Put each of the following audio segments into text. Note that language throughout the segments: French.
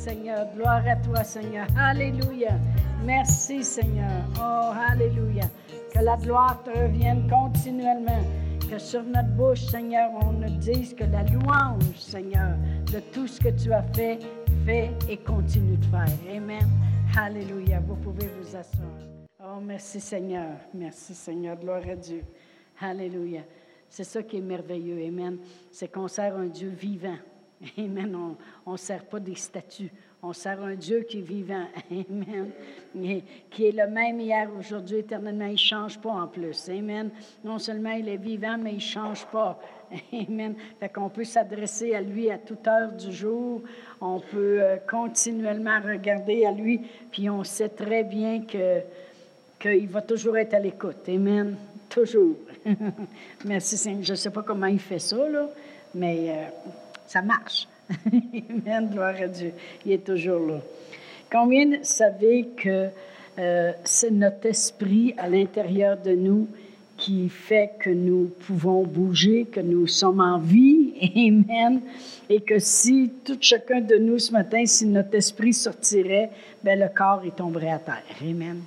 Seigneur. Gloire à toi, Seigneur. Alléluia. Merci, Seigneur. Oh, Alléluia. Que la gloire te revienne continuellement. Que sur notre bouche, Seigneur, on nous dise que la louange, Seigneur, de tout ce que tu as fait, fait et continue de faire. Amen. Alléluia. Vous pouvez vous asseoir. Oh, merci, Seigneur. Merci, Seigneur. Gloire à Dieu. Alléluia. C'est ça qui est merveilleux. Amen. C'est qu'on sert un Dieu vivant. Amen. On ne sert pas des statues. On sert un Dieu qui est vivant. Amen. qui est le même hier, aujourd'hui, éternellement. Il ne change pas en plus. Amen. Non seulement il est vivant, mais il ne change pas. Amen. Fait qu'on peut s'adresser à lui à toute heure du jour. On peut euh, continuellement regarder à lui. Puis on sait très bien que qu'il va toujours être à l'écoute. Amen. Toujours. Merci Seigneur. Je ne sais pas comment il fait ça, là, mais euh, ça marche. Amen, gloire à Dieu. Il est toujours là. Combien savez que euh, c'est notre esprit à l'intérieur de nous qui fait que nous pouvons bouger, que nous sommes en vie, Amen, et que si tout chacun de nous ce matin, si notre esprit sortirait, ben le corps il tomberait à terre, Amen.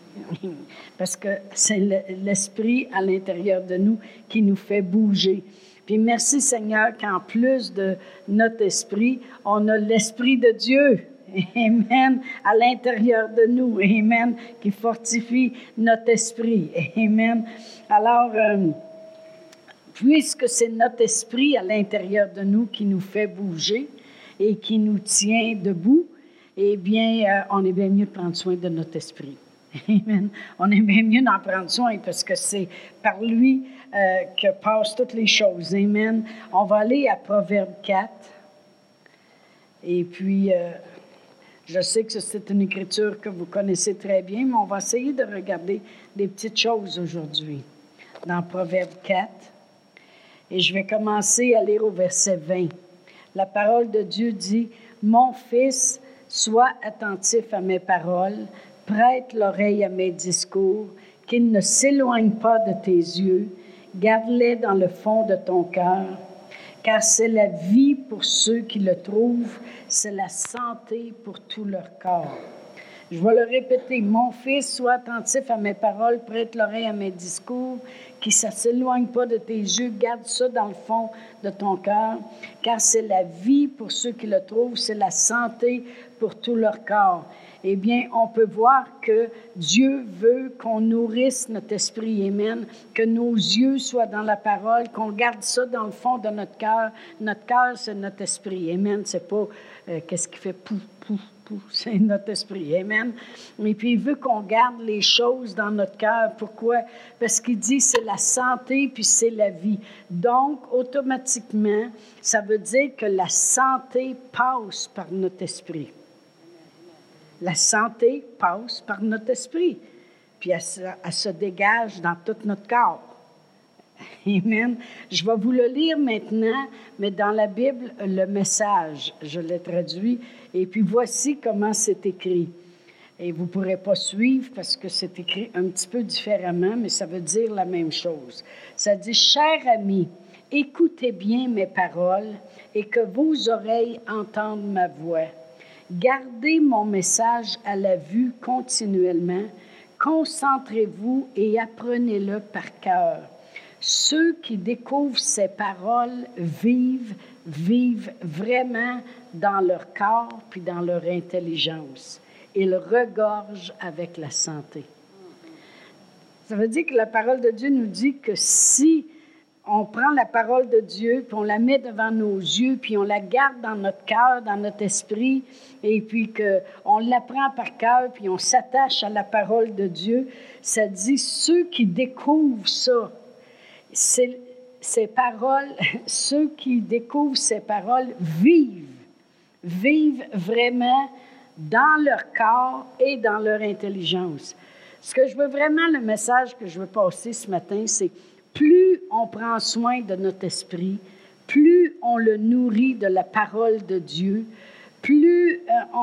Parce que c'est l'esprit à l'intérieur de nous qui nous fait bouger. Puis merci Seigneur qu'en plus de notre esprit, on a l'esprit de Dieu. Amen. À l'intérieur de nous. Amen. Qui fortifie notre esprit. Amen. Alors, euh, puisque c'est notre esprit à l'intérieur de nous qui nous fait bouger et qui nous tient debout, eh bien, euh, on est bien mieux de prendre soin de notre esprit. Amen. On est mieux d'en prendre soin parce que c'est par lui euh, que passent toutes les choses. Amen. On va aller à Proverbe 4. Et puis, euh, je sais que c'est une écriture que vous connaissez très bien, mais on va essayer de regarder des petites choses aujourd'hui dans Proverbe 4. Et je vais commencer à lire au verset 20. La parole de Dieu dit, Mon fils, sois attentif à mes paroles, prête l'oreille à mes discours, qu'ils ne s'éloignent pas de tes yeux, garde-les dans le fond de ton cœur, car c'est la vie pour ceux qui le trouvent, c'est la santé pour tout leur corps. Je vais le répéter, mon fils, sois attentif à mes paroles, prête l'oreille à mes discours, qui ne s'éloigne pas de tes yeux, garde ça dans le fond de ton cœur, car c'est la vie pour ceux qui le trouvent, c'est la santé pour tout leur corps eh bien, on peut voir que Dieu veut qu'on nourrisse notre esprit, Amen, que nos yeux soient dans la parole, qu'on garde ça dans le fond de notre cœur. Notre cœur, c'est notre esprit, Amen. C'est pas euh, qu'est-ce qui fait pouf, pouf, c'est notre esprit, Amen. Et puis, il veut qu'on garde les choses dans notre cœur. Pourquoi? Parce qu'il dit c'est la santé puis c'est la vie. Donc, automatiquement, ça veut dire que la santé passe par notre esprit. La santé passe par notre esprit, puis elle se, dégage dans tout notre corps. Amen. Je vais vous le lire maintenant, mais dans la Bible, le message, je l'ai traduit, et puis voici comment c'est écrit. Et vous ne pourrez pas suivre parce que c'est écrit un petit peu différemment, mais ça veut dire la même chose. Ça dit, cher ami, écoutez bien mes paroles et que vos oreilles entendent ma voix. Gardez mon message à la vue continuellement. Concentrez-vous et apprenez-le par cœur. Ceux qui découvrent ces paroles vivent, vivent vraiment dans leur corps puis dans leur intelligence. Ils regorgent avec la santé. Ça veut dire que la parole de Dieu nous dit que si on prend la parole de Dieu, puis on la met devant nos yeux, puis on la garde dans notre cœur, dans notre esprit, et puis qu'on l'apprend par cœur, puis on s'attache à la parole de Dieu. Ça dit, ceux qui découvrent ça, ces paroles, ceux qui découvrent ces paroles vivent, vivent vraiment dans leur corps et dans leur intelligence. Ce que je veux vraiment, le message que je veux passer ce matin, c'est plus on prend soin de notre esprit, plus on le nourrit de la parole de Dieu, plus euh,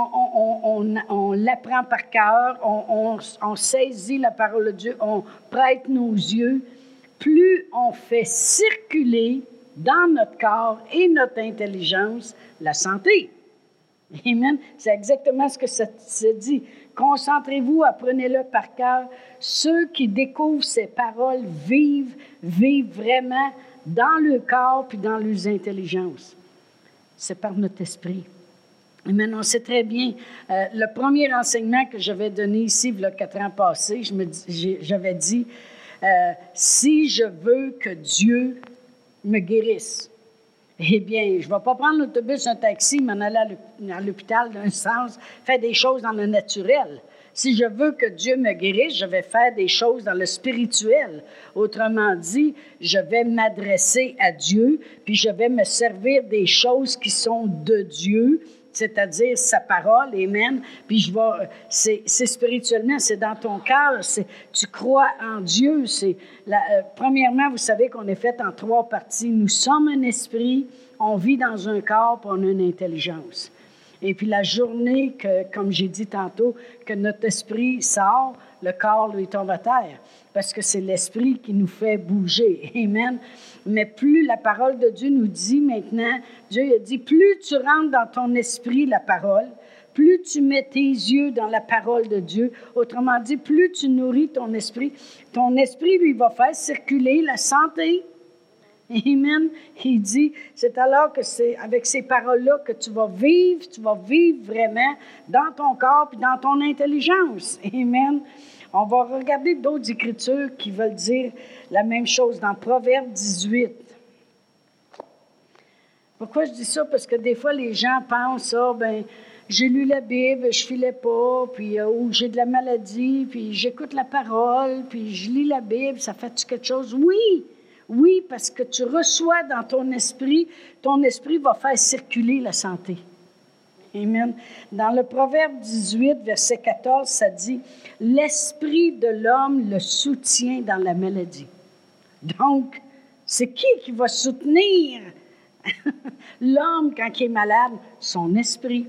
on, l'apprend par cœur, on, saisit la parole de Dieu, on prête nos yeux, plus on fait circuler dans notre corps et notre intelligence la santé. Amen. C'est exactement ce que ça se dit. Concentrez-vous, apprenez-le par cœur. Ceux qui découvrent ces paroles vivent, vivent vraiment dans le corps puis dans leurs intelligences. C'est par notre esprit. Amen. On sait très bien, euh, le premier enseignement que j'avais donné ici, il y a quatre ans passés, j'avais dit, euh, si je veux que Dieu me guérisse, eh bien, je ne vais pas prendre l'autobus, un taxi, m'en aller à l'hôpital d'un sens, faire des choses dans le naturel. Si je veux que Dieu me guérisse, je vais faire des choses dans le spirituel. Autrement dit, je vais m'adresser à Dieu, puis je vais me servir des choses qui sont de Dieu, c'est-à-dire sa parole, Amen. Puis je vais, c'est, spirituellement, c'est dans ton cœur, c'est, tu crois en Dieu. C'est euh, premièrement, vous savez qu'on est fait en trois parties. Nous sommes un esprit, on vit dans un corps, puis on a une intelligence. Et puis la journée que, comme j'ai dit tantôt, que notre esprit sort, le corps lui tombe à terre, parce que c'est l'esprit qui nous fait bouger. Amen. Mais plus la parole de Dieu nous dit maintenant, Dieu a dit, plus tu rentres dans ton esprit la parole, plus tu mets tes yeux dans la parole de Dieu, autrement dit, plus tu nourris ton esprit, ton esprit lui va faire circuler la santé. Amen. Il dit, c'est alors que c'est avec ces paroles-là que tu vas vivre, tu vas vivre vraiment dans ton corps et dans ton intelligence. Amen. On va regarder d'autres écritures qui veulent dire la même chose dans Proverbe 18. Pourquoi je dis ça? Parce que des fois, les gens pensent, ah, ben, j'ai lu la Bible, je filais pas, puis euh, ou j'ai de la maladie, puis j'écoute la parole, puis je lis la Bible, ça fait-tu quelque chose? Oui, oui, parce que tu reçois dans ton esprit, ton esprit va faire circuler la santé. Amen. Dans le Proverbe 18, verset 14, ça dit L'esprit de l'homme le soutient dans la maladie. Donc, c'est qui qui va soutenir l'homme quand il est malade? Son esprit.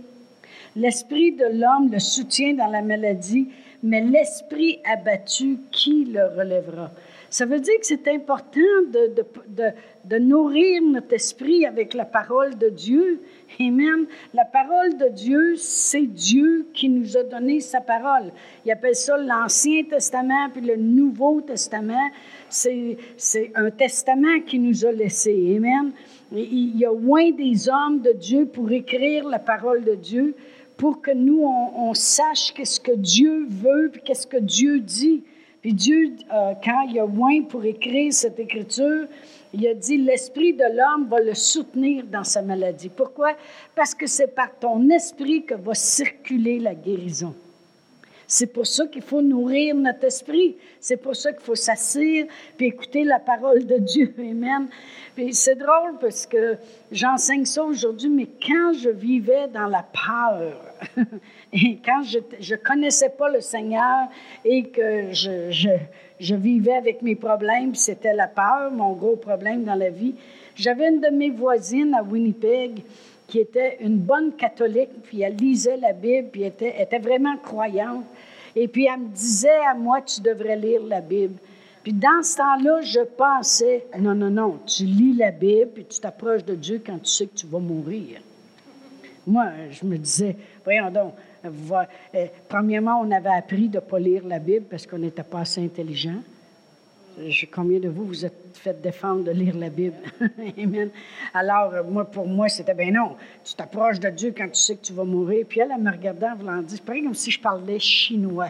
L'esprit de l'homme le soutient dans la maladie, mais l'esprit abattu, qui le relèvera? Ça veut dire que c'est important de, de, de, nourrir notre esprit avec la parole de Dieu. Amen. La parole de Dieu, c'est Dieu qui nous a donné sa parole. Il appelle ça l'Ancien Testament puis le Nouveau Testament. C'est, un testament qui nous a laissé. Amen. Il y a moins des hommes de Dieu pour écrire la parole de Dieu pour que nous, on, sache qu'est-ce que Dieu veut puis qu'est-ce que Dieu dit. Puis Dieu, euh, quand il a moins pour écrire cette écriture, il a dit, l'esprit de l'homme va le soutenir dans sa maladie. Pourquoi? Parce que c'est par ton esprit que va circuler la guérison. C'est pour ça qu'il faut nourrir notre esprit. C'est pour ça qu'il faut s'asseoir puis écouter la parole de Dieu. Amen. Puis c'est drôle parce que j'enseigne ça aujourd'hui, mais quand je vivais dans la peur, et quand je ne connaissais pas le Seigneur et que je, je vivais avec mes problèmes, c'était la peur, mon gros problème dans la vie, j'avais une de mes voisines à Winnipeg qui était une bonne catholique, puis elle lisait la Bible, puis était, était vraiment croyante. Et puis elle me disait à moi, tu devrais lire la Bible. Puis dans ce temps-là, je pensais, non, non, non, tu lis la Bible, puis tu t'approches de Dieu quand tu sais que tu vas mourir. Moi, je me disais, voyons donc, euh, premièrement, on avait appris de ne pas lire la Bible parce qu'on n'était pas assez intelligent. Combien de vous vous êtes fait défendre de lire la Bible? Alors, euh, moi, pour moi, c'était ben non. Tu t'approches de Dieu quand tu sais que tu vas mourir. Puis elle, elle me regardait en voulant dire, c'est pareil comme si je parlais chinois.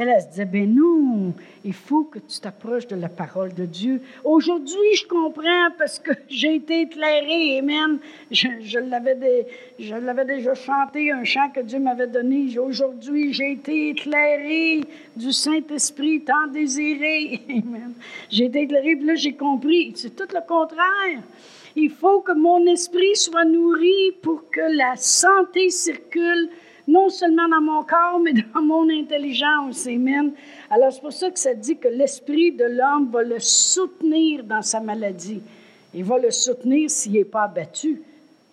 Elle, se disait, ben il faut que tu t'approches de la parole de Dieu. Aujourd'hui, je comprends parce que j'ai été éclairée. Amen. Je, je l'avais, déjà chanté, un chant que Dieu m'avait donné. Aujourd'hui, j'ai été éclairée du Saint-Esprit tant désiré. Amen. J'ai été éclairée, puis là, j'ai compris. C'est tout le contraire. Il faut que mon esprit soit nourri pour que la santé circule non seulement dans mon corps, mais dans mon intelligence. Amen. Alors, c'est pour ça que ça dit que l'esprit de l'homme va le soutenir dans sa maladie. Il va le soutenir s'il n'est pas abattu,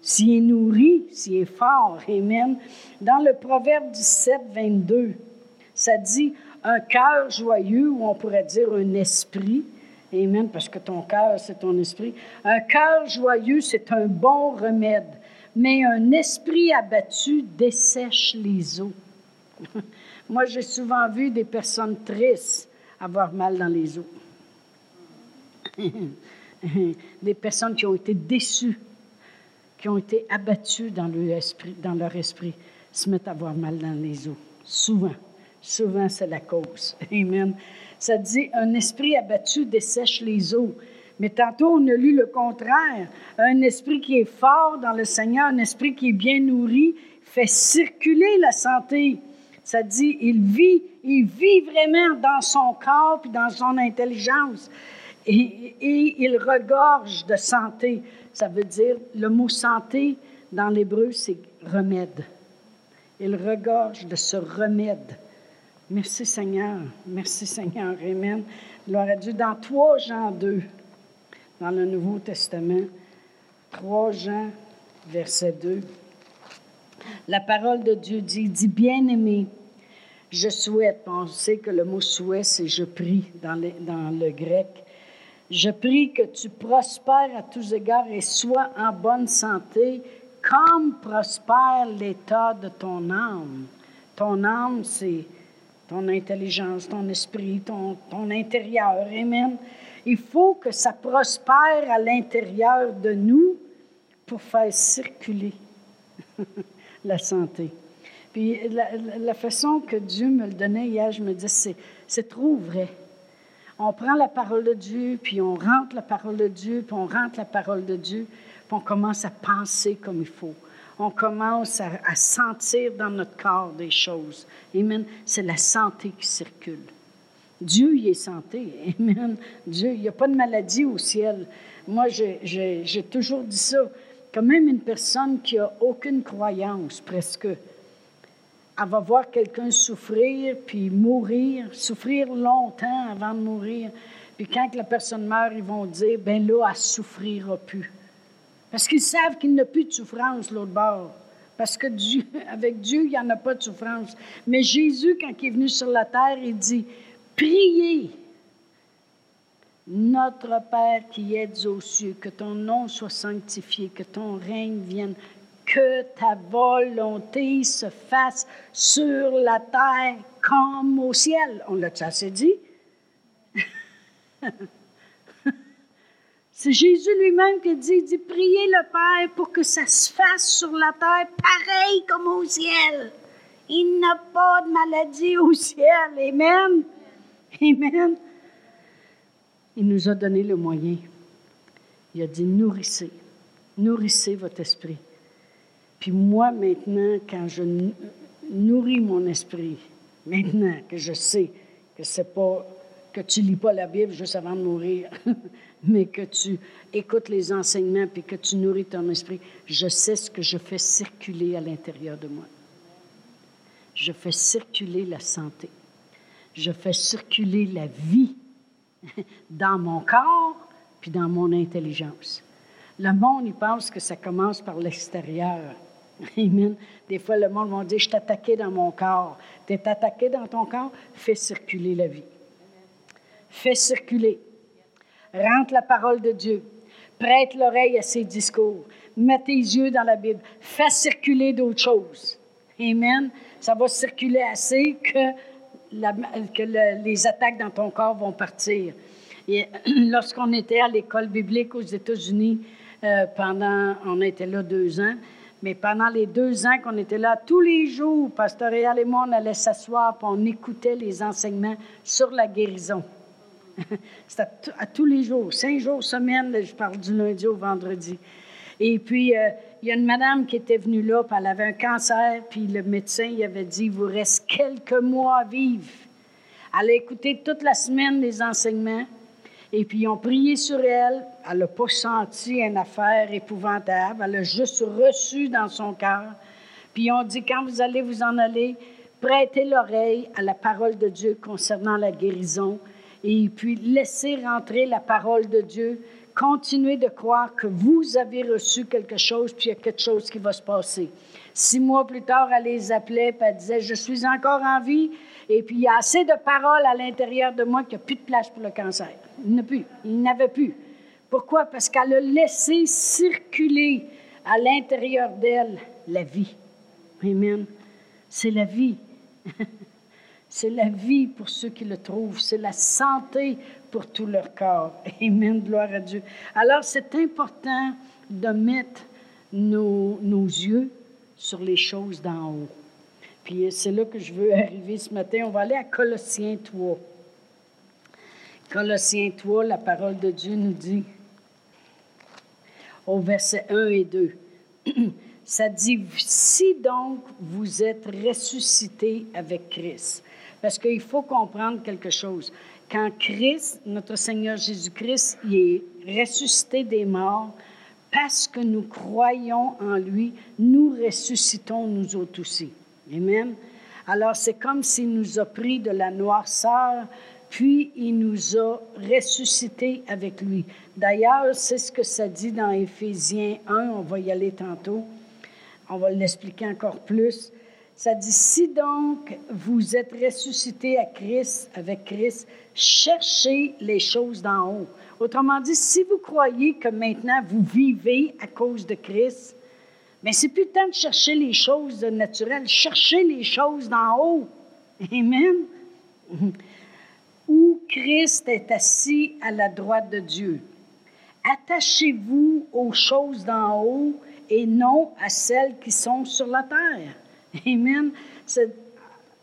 s'il est nourri, s'il est fort. Amen. Dans le Proverbe 17, 22, ça dit un cœur joyeux, ou on pourrait dire un esprit. Amen, parce que ton cœur, c'est ton esprit. Un cœur joyeux, c'est un bon remède mais un esprit abattu dessèche les eaux. Moi, j'ai souvent vu des personnes tristes avoir mal dans les os. des personnes qui ont été déçues, qui ont été abattues dans leur esprit, dans leur esprit se mettent à avoir mal dans les os. Souvent. Souvent, c'est la cause. Amen. Ça dit, un esprit abattu dessèche les eaux. Mais tantôt, on a lu le contraire. Un esprit qui est fort dans le Seigneur, un esprit qui est bien nourri, fait circuler la santé. Ça dit, il vit, il vit vraiment dans son corps puis dans son intelligence. Et, il regorge de santé. Ça veut dire, le mot santé dans l'hébreu, c'est remède. Il regorge de ce remède. Merci Seigneur. Merci Seigneur. Amen. Gloire à Dieu. Dans 3 Jean 2, dans le Nouveau Testament, 3 Jean, verset 2. La parole de Dieu dit, dit bien-aimé, je souhaite, on sait que le mot souhait, c'est je prie dans, dans le grec. Je prie que tu prospères à tous égards et sois en bonne santé, comme prospère l'état de ton âme. Ton âme, c'est ton intelligence, ton esprit, ton, ton intérieur. Amen. Il faut que ça prospère à l'intérieur de nous pour faire circuler la santé. Puis la, façon que Dieu me le donnait hier, je me dis, c'est trop vrai. On prend la parole de Dieu, puis on rentre la parole de Dieu, puis on rentre la parole de Dieu, puis on commence à penser comme il faut. On commence à, à sentir dans notre corps des choses. Amen. C'est la santé qui circule. Dieu, il est santé. Amen. Dieu, il n'y a pas de maladie au ciel. Moi, j'ai toujours dit ça. Quand même une personne qui n'a aucune croyance, presque, elle va voir quelqu'un souffrir, puis mourir, souffrir longtemps avant de mourir. Puis quand la personne meurt, ils vont dire, ben là, elle souffrira plus. Parce qu'ils savent qu'il n'y a plus de souffrance l'autre bord. Parce que Dieu, avec Dieu, il n'y en a pas de souffrance. Mais Jésus, quand il est venu sur la terre, il dit, priez. Notre Père qui es aux cieux, que ton nom soit sanctifié, que ton règne vienne, que ta volonté se fasse sur la terre comme au ciel. On l'a assez dit? C'est Jésus lui-même qui dit, dit, priez le Père pour que ça se fasse sur la terre pareil comme au ciel. Il n'a pas de maladie au ciel. Amen. Amen. Il nous a donné le moyen. Il a dit, nourrissez, nourrissez votre esprit. Puis moi, maintenant, quand je nourris mon esprit, maintenant que je sais que c'est pas que tu lis pas la Bible juste avant de mourir, mais que tu écoutes les enseignements puis que tu nourris ton esprit, je sais ce que je fais circuler à l'intérieur de moi. Je fais circuler la santé. Je fais circuler la vie dans mon corps puis dans mon intelligence. Le monde, il pense que ça commence par l'extérieur. Amen. Des fois, le monde va dire, je t'attaquais dans mon corps. Tu es attaqué dans ton corps, fais circuler la vie. Fais circuler. Rentre la parole de Dieu. Prête l'oreille à ses discours. Mets tes yeux dans la Bible. Fais circuler d'autres choses. Amen. Ça va circuler assez que, que les attaques dans ton corps vont partir. lorsqu'on était à l'école biblique aux États-Unis, euh, pendant, on était là deux ans, mais pendant les deux ans qu'on était là, tous les jours, Pasteur Réal et moi, on allait s'asseoir et on écoutait les enseignements sur la guérison. C'était à, tous les jours, cinq jours semaine, je parle du lundi au vendredi. Et puis, euh, il y a une madame qui était venue là, elle avait un cancer, puis le médecin il avait dit, vous reste quelques mois à vivre. Elle a écouté toute la semaine les enseignements. Et puis, ils ont prié sur elle. Elle n'a pas senti une affaire épouvantable. Elle a juste reçu dans son cœur. Puis, ils ont dit, quand vous allez vous en aller, prêtez l'oreille à la parole de Dieu concernant la guérison. Et puis, laissez rentrer la parole de Dieu. Continuez de croire que vous avez reçu quelque chose, puis il y a quelque chose qui va se passer. Six mois plus tard, elle les appelait, puis elle disait, je suis encore en vie, et puis il y a assez de paroles à l'intérieur de moi qu'il n'y a plus de place pour le cancer. Il n'y plus. Il n'avait plus. Pourquoi? Parce qu'elle a laissé circuler à l'intérieur d'elle la vie. Amen. C'est la vie. C'est la vie pour ceux qui le trouvent. C'est la santé pour tout leur corps. Amen. Gloire à Dieu. Alors, c'est important de mettre nos, nos yeux sur les choses d'en haut. Puis c'est là que je veux arriver ce matin. On va aller à Colossiens 3. Colossiens 3, la parole de Dieu nous dit, au verset 1 et 2, ça dit, si donc vous êtes ressuscité avec Christ, parce qu'il faut comprendre quelque chose. Quand Christ, notre Seigneur Jésus-Christ, est ressuscité des morts, parce que nous croyons en lui, nous ressuscitons nous autres aussi. Amen. Alors c'est comme s'il nous a pris de la noirceur, puis il nous a ressuscités avec lui. D'ailleurs, c'est ce que ça dit dans Éphésiens 1, on va y aller tantôt, on va l'expliquer encore plus. Ça dit, si donc vous êtes ressuscités à Christ, avec Christ, cherchez les choses d'en haut. Autrement dit, si vous croyez que maintenant vous vivez à cause de Christ, mais c'est plus le temps de chercher les choses naturelles, cherchez les choses d'en haut. Amen. Où Christ est assis à la droite de Dieu. Attachez-vous aux choses d'en haut et non à celles qui sont sur la terre. Amen.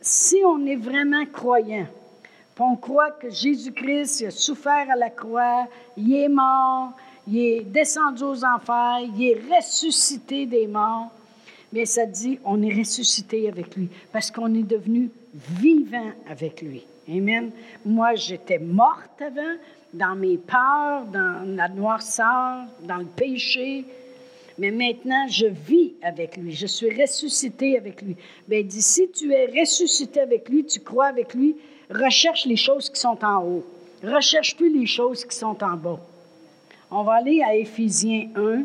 Si on est vraiment croyant, on croit que Jésus-Christ a souffert à la croix, il est mort, il est descendu aux enfers, il est ressuscité des morts, mais ça dit, on est ressuscité avec lui parce qu'on est devenu vivant avec lui. Amen. Moi, j'étais morte avant, dans mes peurs, dans la noirceur, dans le péché, mais maintenant, je vis avec lui. Je suis ressuscité avec lui. Bien, dit, si tu es ressuscité avec lui, tu crois avec lui, recherche les choses qui sont en haut. Recherche plus les choses qui sont en bas. On va aller à Éphésiens 1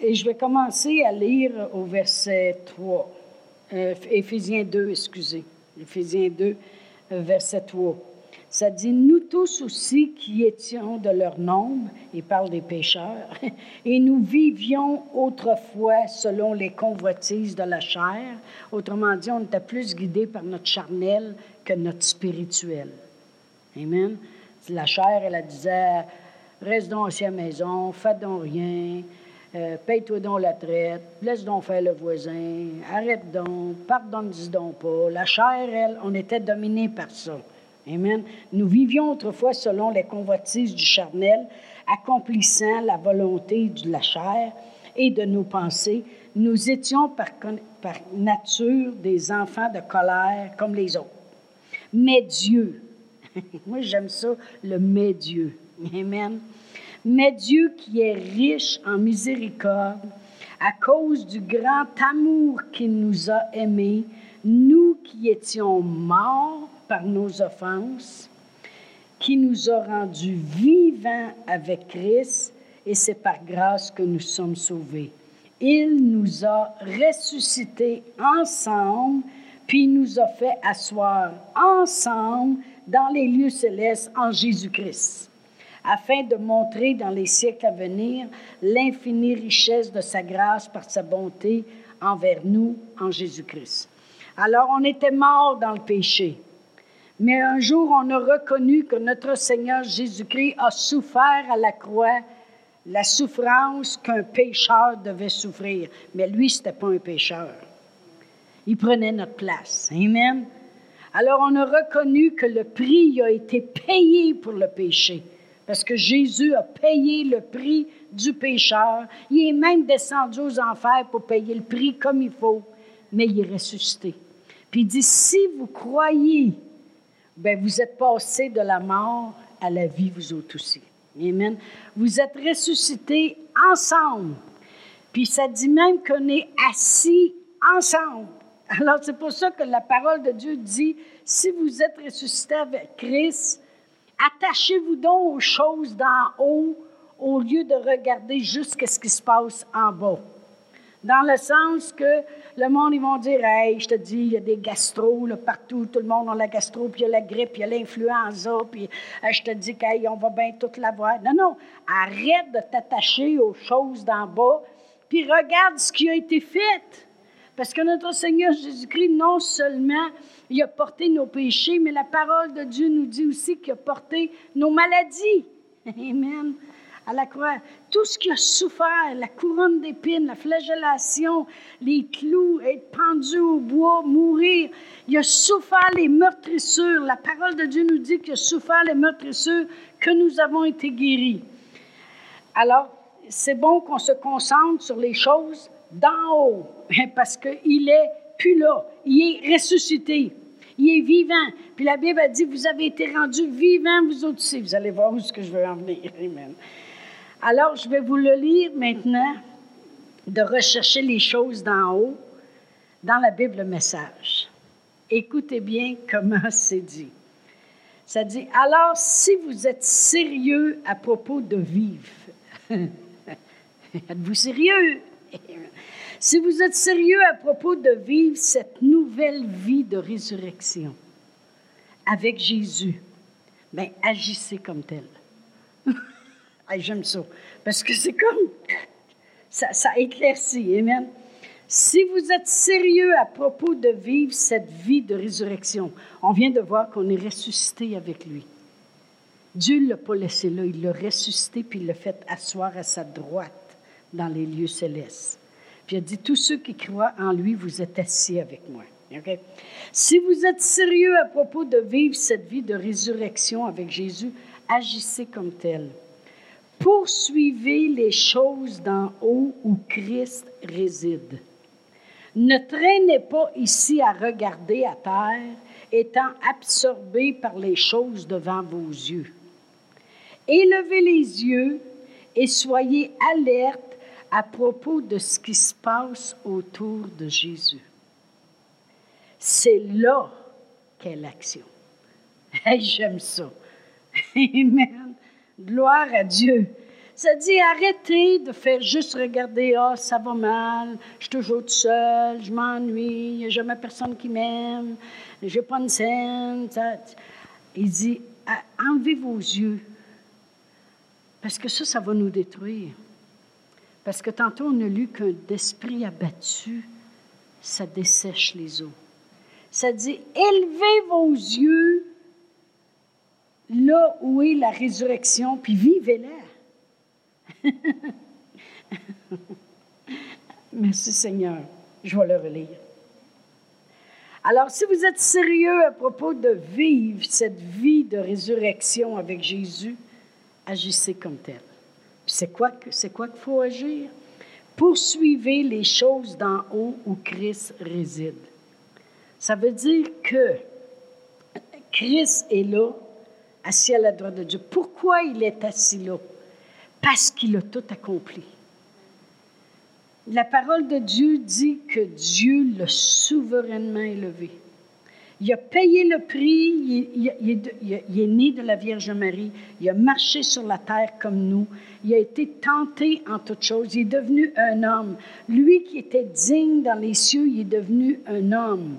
et je vais commencer à lire au verset 3. Euh, Éphésiens 2, excusez. Éphésiens 2, verset 3. Ça dit, nous tous aussi qui étions de leur nombre, il parle des pécheurs, et nous vivions autrefois selon les convoitises de la chair. Autrement dit, on était plus guidés par notre charnel que notre spirituel. Amen. La chair, elle, disait, reste donc à la maison, fais donc rien, euh, paye-toi donc la traite, laisse donc faire le voisin, arrête donc, pardonne-dis donc pas. La chair, elle, on était dominé par ça. Amen. Nous vivions autrefois selon les convoitises du charnel, accomplissant la volonté de la chair et de nos pensées. Nous étions par, nature des enfants de colère comme les autres. Mais Dieu, moi j'aime ça, le mais Dieu. Amen. Mais Dieu qui est riche en miséricorde, à cause du grand amour qu'il nous a aimés, nous qui étions morts par nos offenses, qui nous a rendus vivants avec Christ, et c'est par grâce que nous sommes sauvés. Il nous a ressuscités ensemble, puis nous a fait asseoir ensemble dans les lieux célestes en Jésus-Christ, afin de montrer dans les siècles à venir l'infinie richesse de sa grâce par sa bonté envers nous en Jésus-Christ. Alors on était morts dans le péché. Mais un jour, on a reconnu que notre Seigneur Jésus-Christ a souffert à la croix la souffrance qu'un pécheur devait souffrir. Mais lui, ce n'était pas un pécheur. Il prenait notre place. Amen. Alors, on a reconnu que le prix a été payé pour le péché. Parce que Jésus a payé le prix du pécheur. Il est même descendu aux enfers pour payer le prix comme il faut. Mais il est ressuscité. Puis il dit, si vous croyez ben vous êtes passé de la mort à la vie, vous autres aussi. Amen. Vous êtes ressuscités ensemble. Puis ça dit même qu'on est assis ensemble. Alors c'est pour ça que la parole de Dieu dit, si vous êtes ressuscités avec Christ, attachez-vous donc aux choses d'en haut au lieu de regarder jusqu'à ce qui se passe en bas. Dans le sens que le monde, ils vont dire Hey, je te dis, il y a des gastro partout, tout le monde a la gastro, puis il y a la grippe, puis il y a l'influenza, puis euh, je te dis qu'on va bien tout l'avoir. Non, non, arrête de t'attacher aux choses d'en bas, puis regarde ce qui a été fait. Parce que notre Seigneur Jésus-Christ, non seulement il a porté nos péchés, mais la parole de Dieu nous dit aussi qu'il a porté nos maladies. Amen à la croix, tout ce qu'il a souffert, la couronne d'épines, la flagellation, les clous, être pendu au bois, mourir, il a souffert les meurtrissures. La parole de Dieu nous dit qu'il a souffert les meurtrissures, que nous avons été guéris. Alors, c'est bon qu'on se concentre sur les choses d'en haut, parce qu'il est plus là, il est ressuscité. Il est vivant. Puis la Bible a dit, vous avez été rendus vivants, vous aussi. Vous allez voir où ce que je veux en venir. Amen. Alors, je vais vous le lire maintenant, de rechercher les choses d'en haut dans la Bible Message. Écoutez bien comment c'est dit. Ça dit, alors si vous êtes sérieux à propos de vivre, êtes-vous sérieux? si vous êtes sérieux à propos de vivre cette nouvelle vie de résurrection avec Jésus, bien, agissez comme tel. J'aime ça. Parce que c'est comme. Ça, éclaircit. Amen. Si vous êtes sérieux à propos de vivre cette vie de résurrection, on vient de voir qu'on est ressuscité avec lui. Dieu ne l'a pas laissé là, il l'a ressuscité puis il l'a fait asseoir à sa droite dans les lieux célestes. Puis il a dit, tous ceux qui croient en lui, vous êtes assis avec moi. Si vous êtes sérieux à propos de vivre cette vie de résurrection avec Jésus, agissez comme tel poursuivez les choses d'en haut où Christ réside. Ne traînez pas ici à regarder à terre, étant absorbé par les choses devant vos yeux. Élevez les yeux et soyez alerte à propos de ce qui se passe autour de Jésus. C'est là qu'est l'action. J'aime ça. Gloire à Dieu. Ça dit arrêtez de faire juste regarder, ah, ça va mal, je suis toujours toute seule, je m'ennuie, il n'y a jamais personne qui m'aime, je n'ai pas une scène. Il dit ah, enlevez vos yeux, parce que ça, ça va nous détruire. Parce que tantôt, on a lu qu'un d'esprit abattu, ça dessèche les eaux. Ça dit élevez vos yeux là où est la résurrection, puis vivez-la. Merci Seigneur. Je vais le relire. Alors, si vous êtes sérieux à propos de vivre cette vie de résurrection avec Jésus, agissez comme tel. C'est quoi, c'est quoi qu'il faut agir? Poursuivez les choses d'en haut où Christ réside. Ça veut dire que Christ est là assis à la droite de Dieu. Pourquoi il est assis là? Parce qu'il a tout accompli. La parole de Dieu dit que Dieu l'a souverainement élevé. Il a payé le prix, il, est né de la Vierge Marie, il a marché sur la terre comme nous, il a été tenté en toutes choses, il est devenu un homme. Lui qui était digne dans les cieux, il est devenu un homme.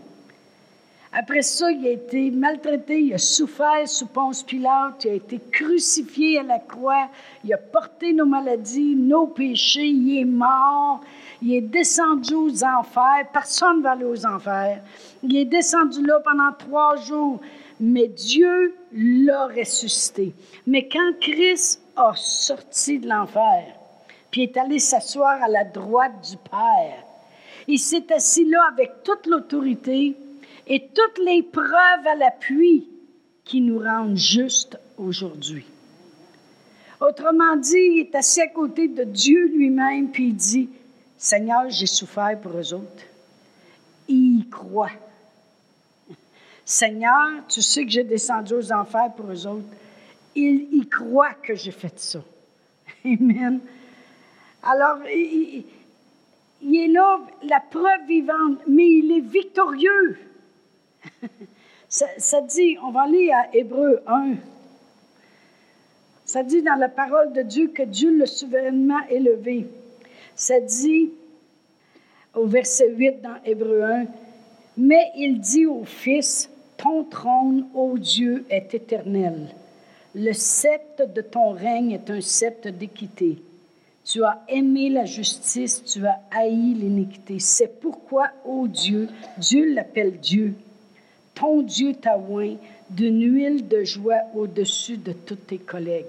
Après ça, il a été maltraité, il a souffert sous Ponce Pilate, il a été crucifié à la croix, il a porté nos maladies, nos péchés, il est mort, il est descendu aux enfers, personne ne va aller aux enfers. Il est descendu là pendant trois jours, mais Dieu l'a ressuscité. Mais quand Christ a sorti de l'enfer, puis est allé s'asseoir à la droite du Père, il s'est assis là avec toute l'autorité, et toutes les preuves à l'appui qui nous rendent justes aujourd'hui. Autrement dit, il est assis à côté de Dieu lui-même, puis il dit, Seigneur, j'ai souffert pour eux autres. Il y croit. Seigneur, tu sais que j'ai descendu aux enfers pour eux autres. Il y croit que j'ai fait ça. Amen. Alors, il, il est là, la preuve vivante, mais il est victorieux. Ça, dit, on va lire à Hébreu 1. Ça dit dans la parole de Dieu que Dieu l'a souverainement élevé. Ça dit, au verset 8 dans Hébreu 1, mais il dit au Fils, Ton trône, ô Dieu, est éternel. Le sceptre de ton règne est un sceptre d'équité. Tu as aimé la justice, tu as haï l'iniquité. C'est pourquoi, ô Dieu, Dieu l'appelle Dieu. Ton Dieu t'a oint d'une huile de joie au-dessus de tous tes collègues.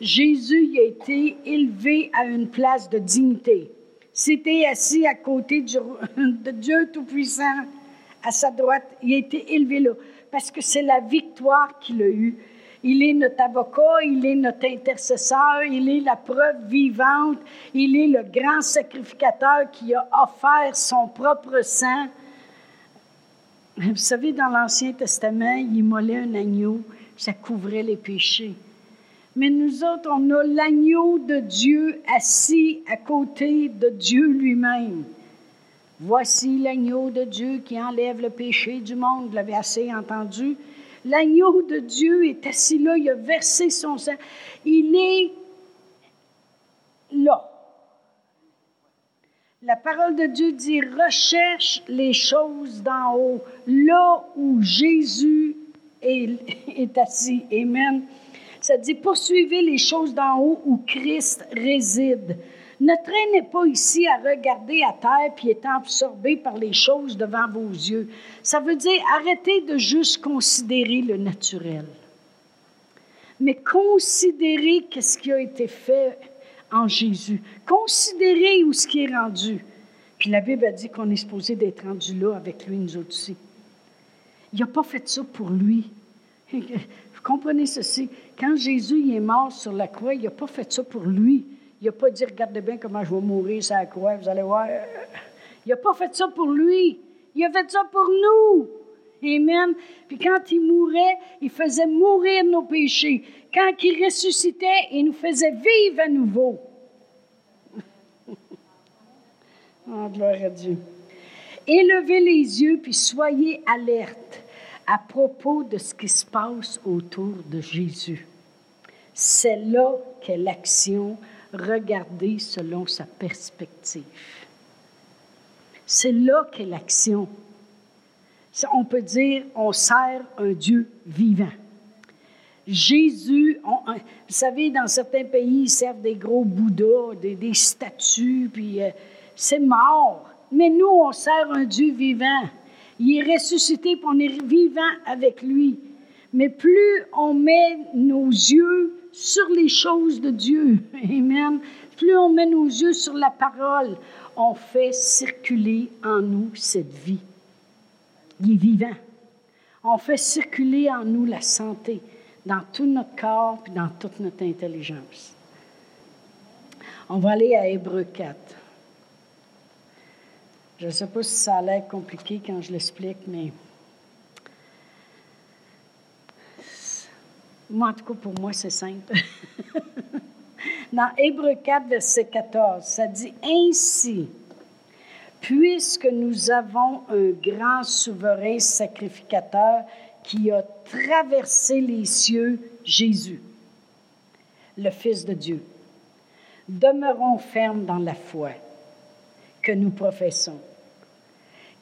Jésus y a été élevé à une place de dignité. C'était assis à côté de Dieu Tout-Puissant, à sa droite. Il a été élevé là, parce que c'est la victoire qu'il a eue. Il est notre avocat, il est notre intercesseur, il est la preuve vivante, il est le grand sacrificateur qui a offert son propre sang. Vous savez, dans l'Ancien Testament, il immolait un agneau, ça couvrait les péchés. Mais nous autres, on a l'agneau de Dieu assis à côté de Dieu lui-même. Voici l'agneau de Dieu qui enlève le péché du monde. Vous l'avez assez entendu? L'agneau de Dieu est assis là, il a versé son sang. Il est là. La parole de Dieu dit, recherche les choses d'en haut, là où Jésus est, est assis. Amen. Ça dit, poursuivez les choses d'en haut où Christ réside. Ne traînez pas ici à regarder à terre puis être absorbé par les choses devant vos yeux. Ça veut dire arrêtez de juste considérer le naturel, mais considérez ce qui a été fait en Jésus. Considérez où ce qui est rendu. Puis la Bible a dit qu'on est supposé d'être rendu là avec lui, nous aussi. Il n'a pas fait ça pour lui. comprenez ceci? Quand Jésus est mort sur la croix, il n'a pas fait ça pour lui. Il n'a pas dit, regardez bien comment je vais mourir sur la croix, vous allez voir. Il n'a pas fait ça pour lui. Il a fait ça pour nous. Amen. Puis quand il mourait, il faisait mourir nos péchés. Quand il ressuscitait, il nous faisait vivre à nouveau. oh, gloire à Dieu. Élevez les yeux, puis soyez alertes à propos de ce qui se passe autour de Jésus. C'est là qu'est l'action regardée selon sa perspective. C'est là qu'est l'action. On peut dire, on sert un Dieu vivant. Jésus, vous savez, dans certains pays, ils servent des gros bouddhas, des, statues, puis euh, c'est mort. Mais nous, on sert un Dieu vivant. Il est ressuscité, pour on est vivant avec lui. Mais plus on met nos yeux sur les choses de Dieu, Amen, plus on met nos yeux sur la parole, on fait circuler en nous cette vie. Il est vivant. On fait circuler en nous la santé dans tout notre corps et dans toute notre intelligence. On va aller à Hébreu 4. Je ne sais pas si ça a l'air compliqué quand je l'explique, mais moi, en tout cas, pour moi, c'est simple. Dans Hébreu 4, verset 14, ça dit Ainsi, puisque nous avons un grand souverain sacrificateur qui a traversé les cieux, Jésus, le Fils de Dieu, demeurons fermes dans la foi que nous professons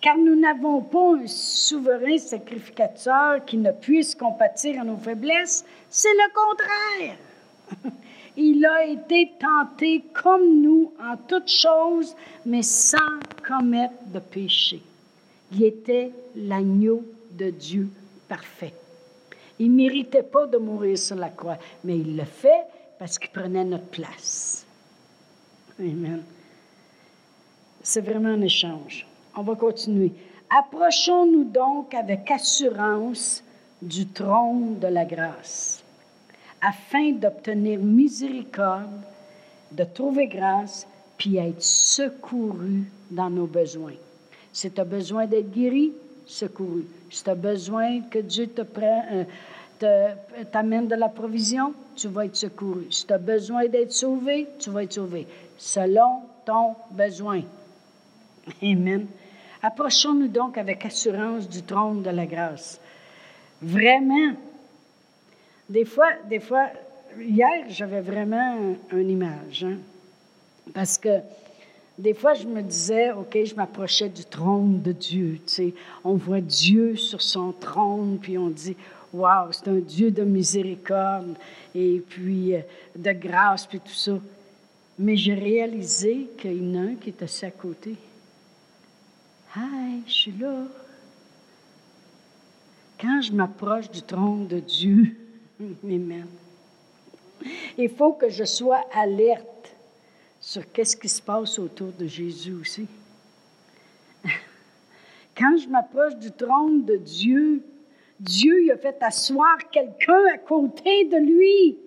car nous n'avons pas un souverain sacrificateur qui ne puisse compatir à nos faiblesses, c'est le contraire. Il a été tenté comme nous en toutes choses, mais sans commettre de péché. Il était l'agneau de Dieu parfait. Il ne méritait pas de mourir sur la croix, mais il le fait parce qu'il prenait notre place. Amen. C'est vraiment un échange. On va continuer. Approchons-nous donc avec assurance du trône de la grâce, afin d'obtenir miséricorde, de trouver grâce, puis être secouru dans nos besoins. Si tu as besoin d'être guéri, secouru. Si tu as besoin que Dieu te euh, t'amène de la provision, tu vas être secouru. Si tu as besoin d'être sauvé, tu vas être sauvé, selon ton besoin. Amen. Approchons-nous donc avec assurance du trône de la grâce. Vraiment, des fois, des fois hier, j'avais vraiment une image. Hein. Parce que des fois, je me disais, OK, je m'approchais du trône de Dieu. Tu sais, on voit Dieu sur son trône, puis on dit, Waouh, c'est un Dieu de miséricorde et puis euh, de grâce, puis tout ça. Mais j'ai réalisé qu'il y en a un qui est assis à côté. Hi, je suis là. Quand je m'approche du trône de Dieu, Amen, il faut que je sois alerte sur qu'est-ce qui se passe autour de Jésus aussi. Quand je m'approche du trône de Dieu, Dieu il a fait asseoir quelqu'un à côté de lui,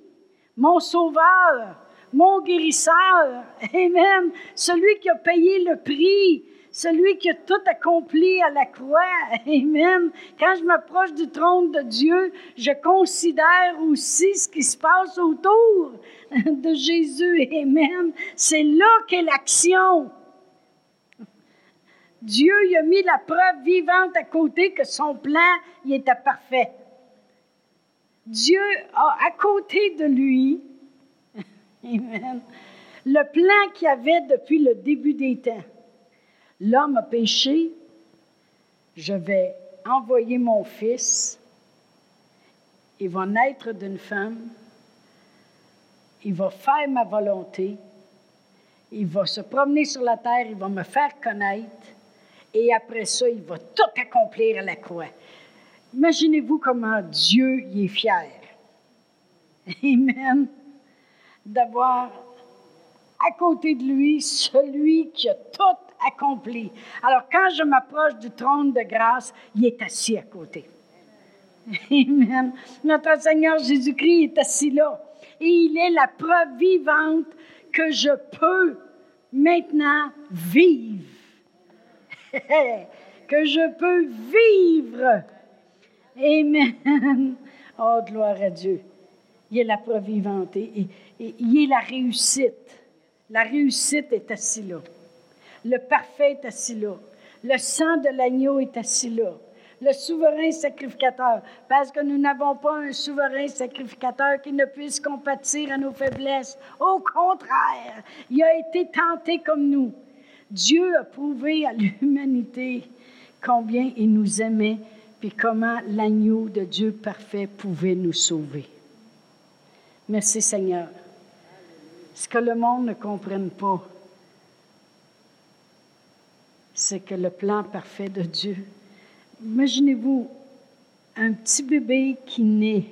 mon sauveur, mon guérisseur, Amen, celui qui a payé le prix, celui qui a tout accompli à la croix. Amen. Quand je m'approche du trône de Dieu, je considère aussi ce qui se passe autour de Jésus. Amen. C'est là qu'est l'action. Dieu il a mis la preuve vivante à côté que son plan il était parfait. Dieu a à côté de lui le plan qu'il avait depuis le début des temps. L'homme a péché, je vais envoyer mon fils, il va naître d'une femme, il va faire ma volonté, il va se promener sur la terre, il va me faire connaître, et après ça, il va tout accomplir à la croix. Imaginez-vous comment Dieu y est fier. Amen. D'avoir à côté de lui celui qui a tout accompli. Alors, quand je m'approche du trône de grâce, il est assis à côté. Amen. Notre Seigneur Jésus-Christ est assis là. Et il est la preuve vivante que je peux maintenant vivre. que je peux vivre. Amen. Oh, gloire à Dieu. Il est la preuve vivante et, et il est la réussite. La réussite est assis là. Le parfait est assis là. Le sang de l'agneau est assis là. Le souverain sacrificateur, parce que nous n'avons pas un souverain sacrificateur qui ne puisse compatir à nos faiblesses. Au contraire, il a été tenté comme nous. Dieu a prouvé à l'humanité combien il nous aimait, puis comment l'agneau de Dieu parfait pouvait nous sauver. Merci Seigneur. Ce que le monde ne comprenne pas, c'est que le plan parfait de Dieu. Imaginez-vous un petit bébé qui naît.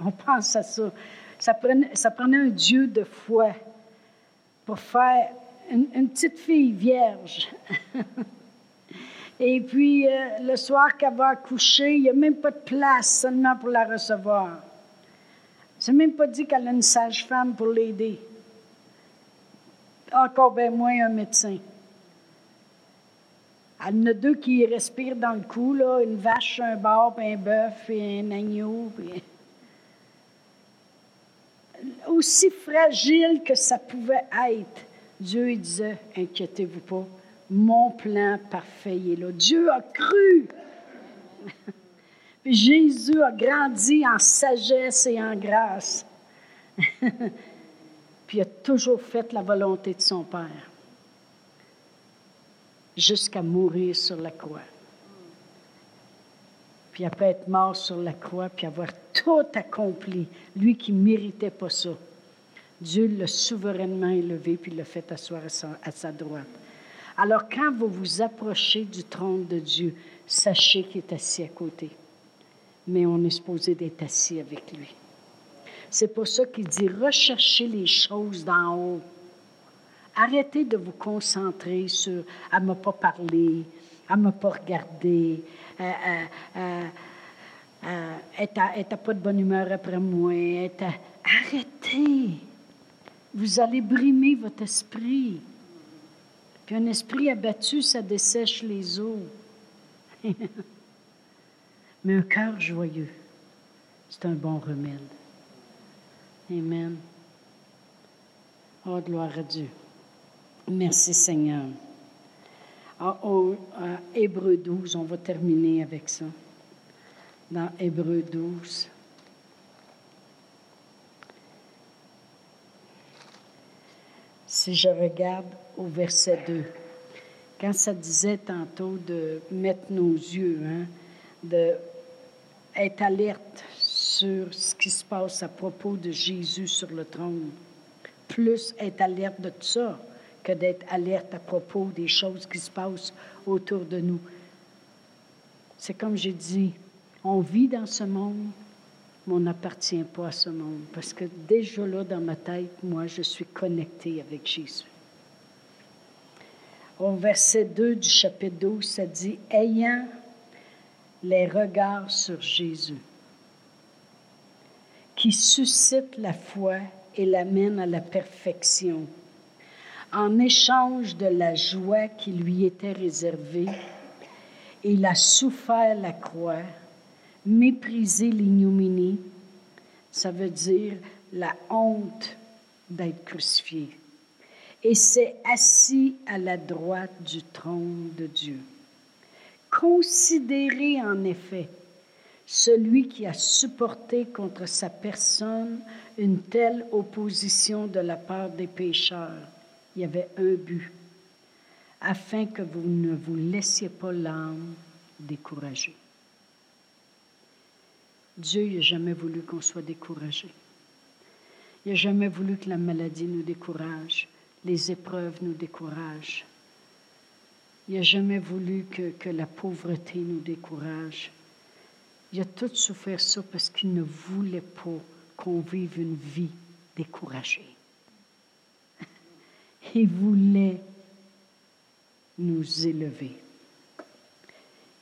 On pense à ça. Ça prenait, un Dieu de foi pour faire une, petite fille vierge. Et puis, euh, le soir qu'elle va accoucher, il n'y a même pas de place seulement pour la recevoir. C'est même pas dit qu'elle a une sage-femme pour l'aider encore bien moins un médecin. Y en a deux qui respirent dans le cou, là, une vache, un porc, un bœuf et un agneau. Aussi fragile que ça pouvait être, Dieu disait, inquiétez-vous pas, mon plan parfait est là. Dieu a cru. Jésus a grandi en sagesse et en grâce. puis a toujours fait la volonté de son Père, jusqu'à mourir sur la croix. Puis après être mort sur la croix, puis avoir tout accompli, lui qui ne méritait pas ça, Dieu l'a souverainement élevé, puis l'a fait asseoir à sa, droite. Alors quand vous vous approchez du trône de Dieu, sachez qu'il est assis à côté. Mais on est supposé d'être assis avec lui. C'est pour ça qu'il dit recherchez les choses d'en haut. Arrêtez de vous concentrer sur à ne pas parler, à ne pas regarder, à n'être pas de bonne humeur après moi. Arrêtez. Vous allez brimer votre esprit. Puis un esprit abattu, ça dessèche les eaux. Mais un cœur joyeux, c'est un bon remède. Amen. Oh, gloire à Dieu. Merci Seigneur. Ah, au Hébreu 12, on va terminer avec ça. Dans Hébreu 12. si je regarde au verset 2, quand ça disait tantôt de mettre nos yeux, hein, d'être alerte sur ce qui se passe à propos de Jésus sur le trône, plus être alerte de tout ça que d'être alerte à propos des choses qui se passent autour de nous. C'est comme j'ai dit, on vit dans ce monde, mais on n'appartient pas à ce monde. Parce que déjà là, dans ma tête, moi, je suis connecté avec Jésus. Au verset 2 du chapitre 12, ça dit Ayant les regards sur Jésus, qui suscite la foi et l'amène à la perfection, en échange de la joie qui lui était réservée, il a souffert la croix mépriser l'ignominie, ça veut dire la honte d'être crucifié. Et s'est assis à la droite du trône de Dieu. Considérez en effet celui qui a supporté contre sa personne une telle opposition de la part des pécheurs. Il y avait un but, afin que vous ne vous laissiez pas l'âme décourager. Dieu n'a jamais voulu qu'on soit découragé. Il n'a jamais voulu que la maladie nous décourage, les épreuves nous découragent. Il n'a jamais voulu que, que, la pauvreté nous décourage. Il a tout souffert ça parce qu'il ne voulait pas qu'on vive une vie découragée. Il voulait nous élever.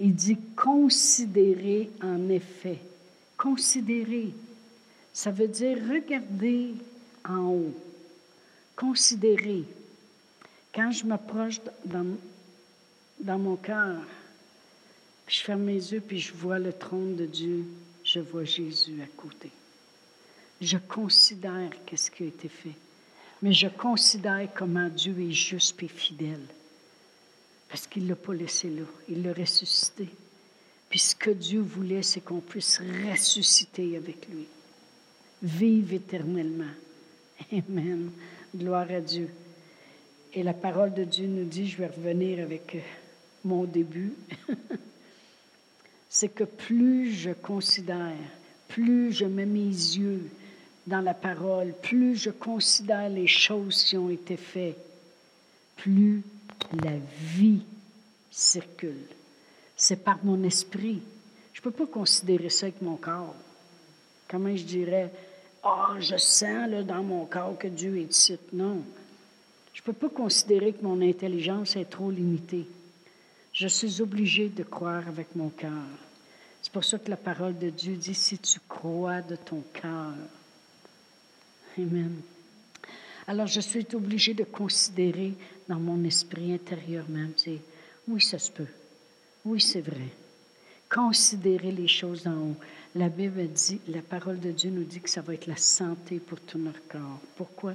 Il dit considérer en effet Considérer, ça veut dire regarder en haut. Considérer. Quand je m'approche dans, dans mon cœur, je ferme mes yeux puis je vois le trône de Dieu, je vois Jésus à côté. Je considère qu'est-ce qui a été fait, mais je considère comment Dieu est juste et fidèle, parce qu'il ne l'a pas laissé là, il l'a ressuscité. Puis ce que Dieu voulait, c'est qu'on puisse ressusciter avec lui, vivre éternellement. Amen. Gloire à Dieu. Et la parole de Dieu nous dit, je vais revenir avec mon début, c'est que plus je considère, plus je mets mes yeux dans la parole, plus je considère les choses qui ont été faites, plus la vie circule c'est par mon esprit. Je ne peux pas considérer ça avec mon corps. Comment je dirais, ah, je sens là, dans mon corps que Dieu est ici. Non. Je ne peux pas considérer que mon intelligence est trop limitée. Je suis obligé de croire avec mon cœur. C'est pour ça que la parole de Dieu dit, si tu crois de ton cœur. Amen. Alors je suis obligé de considérer dans mon esprit intérieur même, oui, ça se peut. Oui, c'est vrai. Considérez les choses en haut. La Bible dit, la parole de Dieu nous dit que ça va être la santé pour tout notre corps. Pourquoi?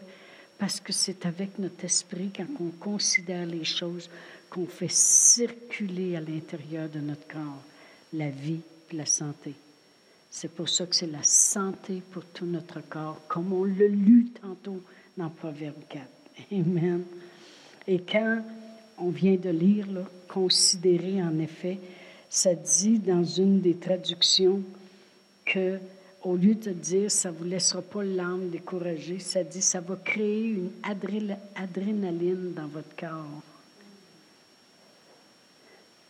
Parce que c'est avec notre esprit, quand on considère les choses, qu'on fait circuler à l'intérieur de notre corps la vie la santé. C'est pour ça que c'est la santé pour tout notre corps, comme on l'a lu tantôt dans Proverbe 4. Amen. Et quand on vient de lire, là, considérer en effet, ça dit dans une des traductions que au lieu de dire ça vous laissera pas l'âme découragée, ça dit ça va créer une adrénaline dans votre corps.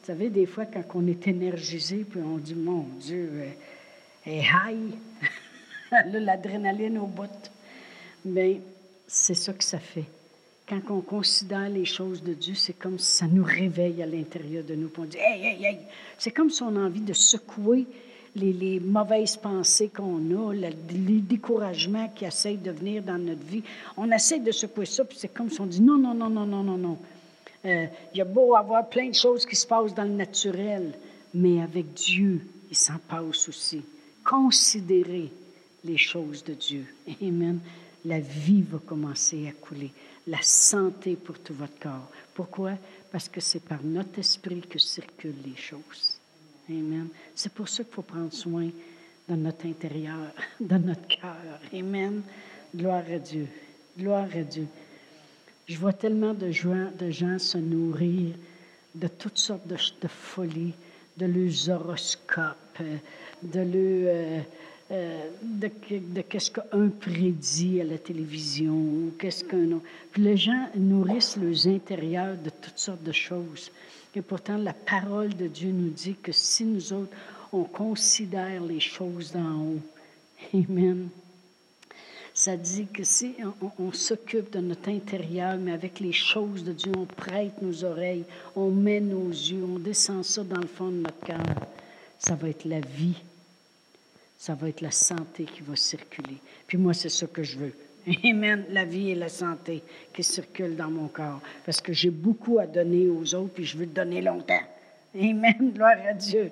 Vous savez, des fois, quand on est énergisé, puis on dit, mon Dieu, elle est high, l'adrénaline au bout. Mais c'est ça que ça fait quand on considère les choses de Dieu, c'est comme si ça nous réveille à l'intérieur de nous. on dit, hey, hey, hey! C'est comme si on a envie de secouer les, mauvaises pensées qu'on a, les découragements qui essayent de venir dans notre vie. On essaie de secouer ça, puis c'est comme si on dit, non, non, non, non, non, non, non. Euh, il y a beau avoir plein de choses qui se passent dans le naturel, mais avec Dieu, il s'en passe aussi. Considérez les choses de Dieu. Amen. La vie va commencer à couler la santé pour tout votre corps. Pourquoi? Parce que c'est par notre esprit que circulent les choses. Amen. C'est pour ça qu'il faut prendre soin de notre intérieur, de notre cœur. Amen. Gloire à Dieu. Gloire à Dieu. Je vois tellement de gens, se nourrir de toutes sortes de, de folies, de leurs horoscopes, de euh, euh, de, qu'est-ce qu'un prédit à la télévision, qu'est-ce qu'un autre. Puis les gens nourrissent leurs intérieurs de toutes sortes de choses. Et pourtant, la parole de Dieu nous dit que si nous autres, on considère les choses d'en haut, Amen. Ça dit que si on, s'occupe de notre intérieur, mais avec les choses de Dieu, on prête nos oreilles, on met nos yeux, on descend ça dans le fond de notre cœur, ça va être la vie, ça va être la santé qui va circuler. Puis moi, c'est ça que je veux. Amen. La vie et la santé qui circulent dans mon corps. Parce que j'ai beaucoup à donner aux autres, puis je veux donner longtemps. Amen. Gloire à Dieu.